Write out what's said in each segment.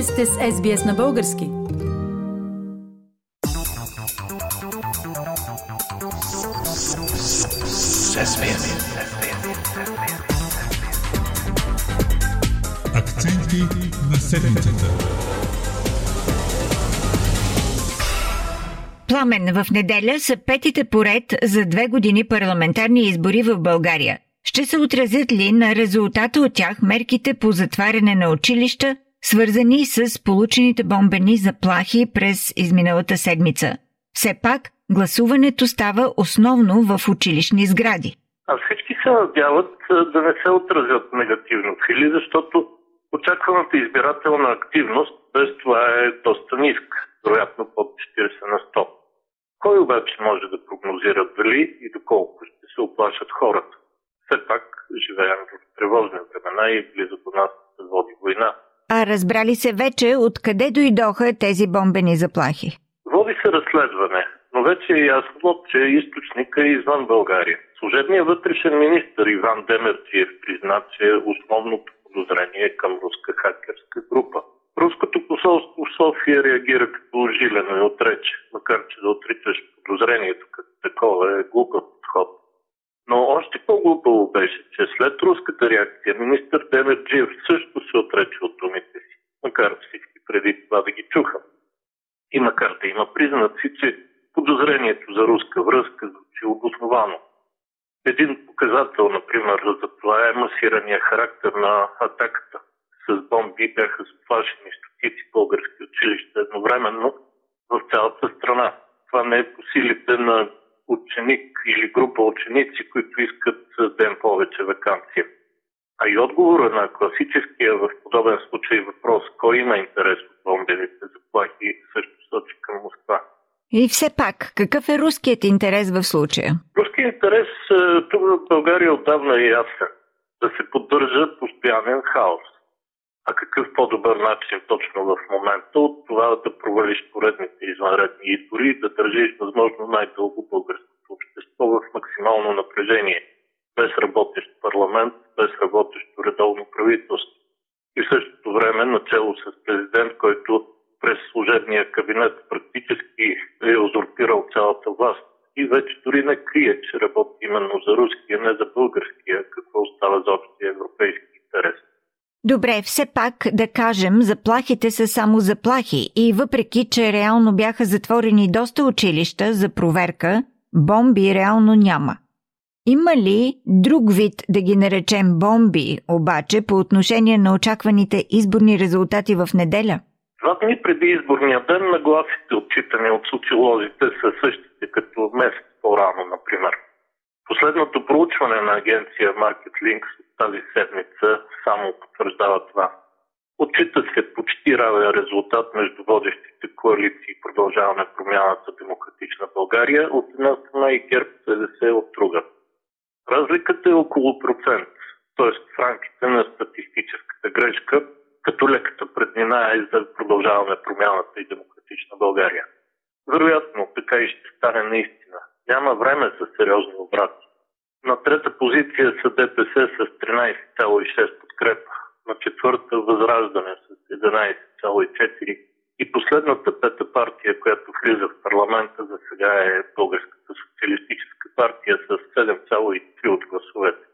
Вие сте с SBS на български. Акценти на седмицата. Пламен в неделя са петите поред за две години парламентарни избори в България. Ще се отразят ли на резултата от тях мерките по затваряне на училища, свързани с получените бомбени заплахи през изминалата седмица? Все пак, гласуването става основно в училищни сгради. А всички се надяват да не се отразят негативно в Хили, защото очакваната избирателна активност без това е доста ниска, вероятно под 40 на 100. Кой обаче може да прогнозира дали и доколко ще се оплашат хората? Все пак живеем в тревожни времена и близо до нас се води война. А разбрали се вече откъде дойдоха тези бомбени заплахи? Води се разследване, но вече е ясно, че източника е извън България. Служебният вътрешен министр Иван Демерциев призна, че основното подозрение е към руска хакерска група. Руското посолство в София реагира като жилено и отрече, макар че да отричаш подозрението като такова е глупав подход. Но още по-глупаво беше, че след руската реакция министър Демерджиев също се отрече от думите си, макар всички преди това да ги чуха. И макар да има признаци, че подозрението за руска връзка звучи обосновано. Един показател, например, за това е масирания характер на атаката. С бомби бяха сплашени стотици български училища едновременно в цялата страна. Това не е по силите на ученик или група ученици, които искат ден повече вакансия. А и отговора на класическия в подобен случай въпрос, кой има интерес от бомбените заплахи, също сочи към Москва. И все пак, какъв е руският интерес в случая? Руският интерес тук в България отдавна е ясен. Да се поддържа постоянен хаос. А какъв по-добър начин точно в момента от това да провалиш поредните извънредни избори и да държиш възможно най-дълго българското общество в максимално напрежение, без работещ парламент, без работещо редовно правителство. И в същото време начало с президент, който през служебния кабинет практически е узурпирал цялата власт и вече дори не крие, че работи именно за руския, не за българския, какво остава за общия европейски интерес. Добре, все пак да кажем, заплахите са само заплахи и въпреки, че реално бяха затворени доста училища за проверка, бомби реално няма. Има ли друг вид да ги наречем бомби, обаче, по отношение на очакваните изборни резултати в неделя? Два дни преди изборния ден нагласите, отчитани от социолозите, са същите като месец по-рано, например. Последното проучване на агенция Market Links от тази седмица само потвърждава това. Отчита се почти равен резултат между водещите коалиции Продължаване промяната Демократична България от една страна и ГЕРБ СДС от друга. Разликата е около процент, т.е. в рамките на статистическата грешка, като леката преднина е за Продължаване промяната и Демократична България. Вероятно, така и ще стане наистина. Няма време за сериозни обрати. На трета позиция са ДПС с 13,6 подкрепа, на четвърта Възраждане с 11,4 и последната пета партия, която влиза в парламента за сега е Българската социалистическа партия с 7,3 от гласовете.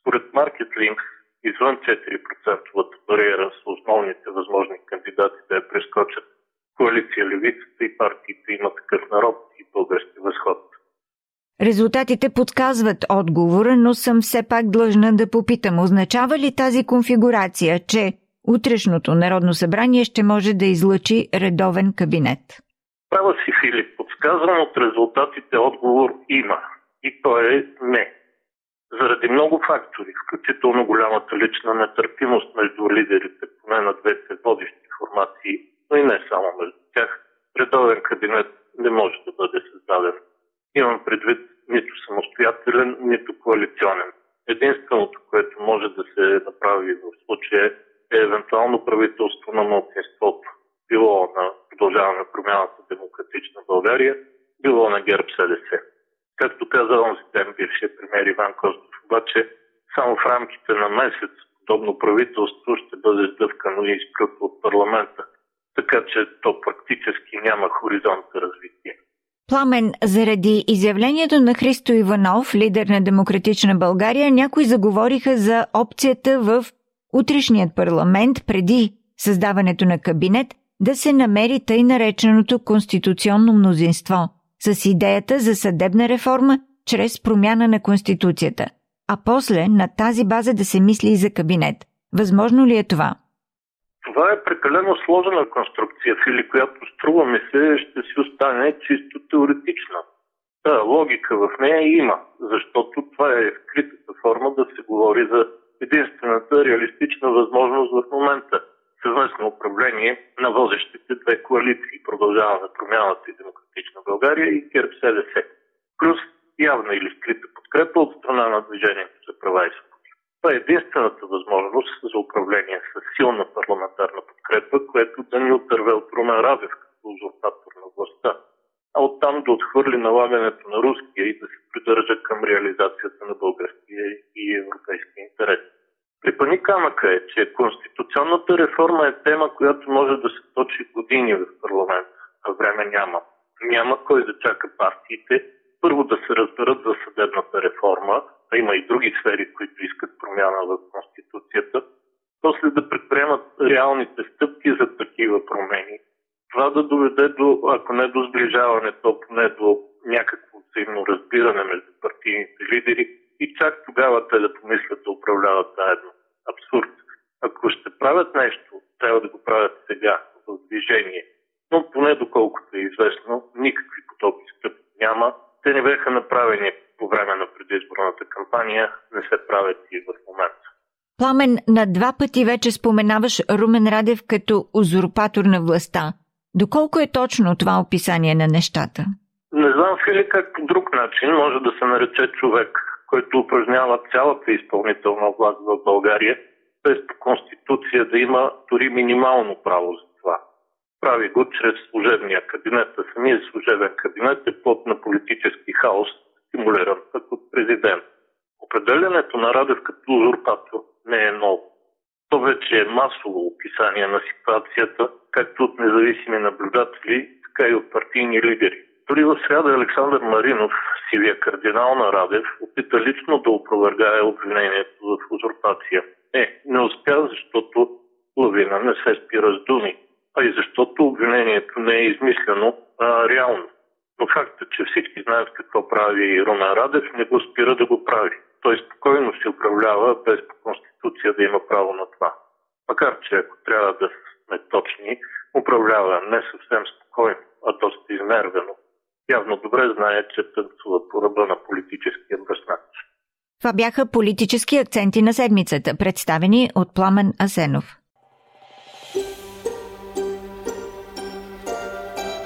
Според Market извън 4% бариера са основните възможни кандидати да я прескочат коалиция Левицата и партиите има такъв народ. Резултатите подсказват отговора, но съм все пак длъжна да попитам, означава ли тази конфигурация, че утрешното Народно събрание ще може да излъчи редовен кабинет? Права си, Филип. Подсказвам от резултатите отговор има. И то е не. Заради много фактори, включително голямата лична нетърпимост между лидерите, поне на двете водещи формации, но и не само между тях, редовен кабинет не може да бъде създаден. Имам предвид самостоятелен, нито коалиционен. Единственото, което може да се направи в случая е евентуално правителство на младсинството. Било на продължаване промяната Демократична България, било на ГЕРБ СДС. Както каза онзи ден бившия премьер Иван Костов, обаче само в рамките на месец подобно правителство ще бъде сдъвкано и изплюто от парламента. Така че то практически няма хоризонт за развитие. Пламен, заради изявлението на Христо Иванов, лидер на Демократична България, някои заговориха за опцията в утрешният парламент преди създаването на кабинет да се намери тъй нареченото конституционно мнозинство с идеята за съдебна реформа чрез промяна на Конституцията, а после на тази база да се мисли и за кабинет. Възможно ли е това? Това е прекалено сложена конструкция, Фили, която струва ми се ще си остане чисто теоретична. Та логика в нея има, защото това е скритата форма да се говори за единствената реалистична възможност в момента съвместно управление на водещите две коалиции продължаваме промяната и Демократична България и ГЕРБ СДС. Плюс явна или скрита подкрепа от страна на Движението за права и. Това е единствената възможност за управление с силна парламентарна подкрепа, което да ни отърве от Румен Радев като узурпатор на властта, а оттам да отхвърли налагането на руския и да се придържа към реализацията на българския и европейски интерес. Припани камъка е, че конституционната реформа е тема, която може да се точи години в парламент, а време няма. Няма кой да чака партиите първо да се разберат за съдебната реформа, а има и други сфери, които искат промяна в Конституцията, после да предприемат реалните стъпки за такива промени. Това да доведе до, ако не до сближаване, то поне до някакво взаимно разбиране между партийните лидери и чак тогава те да помислят да управляват заедно. Абсурд. Ако ще правят нещо, трябва да го правят сега, в движение. Но поне доколкото е известно, никакви подобни стъпки няма те не бяха направени по време на предизборната кампания, не се правят и в момента. Пламен, на два пъти вече споменаваш Румен Радев като узурпатор на властта. Доколко е точно това описание на нещата? Не знам, Фили, как по друг начин може да се нарече човек, който упражнява цялата изпълнителна власт в България, без по Конституция да има дори минимално право за прави го чрез служебния кабинет. А самия служебен кабинет е плод на политически хаос, стимулиран от президент. Определянето на Радев като узурпатор не е ново. То вече е масово описание на ситуацията, както от независими наблюдатели, така и от партийни лидери. Дори в среда Александър Маринов, сивия кардинал на Радев, опита лично да опровергае обвинението в узурпация. Е, не успя, защото лавина не се спира с думи а и защото обвинението не е измислено а, реално. Но факта, че всички знаят какво прави Румен Радев, не го спира да го прави. Той спокойно се управлява без по Конституция да има право на това. Макар, че ако трябва да сме точни, управлява не съвсем спокойно, а доста измервено. Явно добре знае, че танцува по ръба на политическия бръснач. Това бяха политически акценти на седмицата, представени от Пламен Асенов.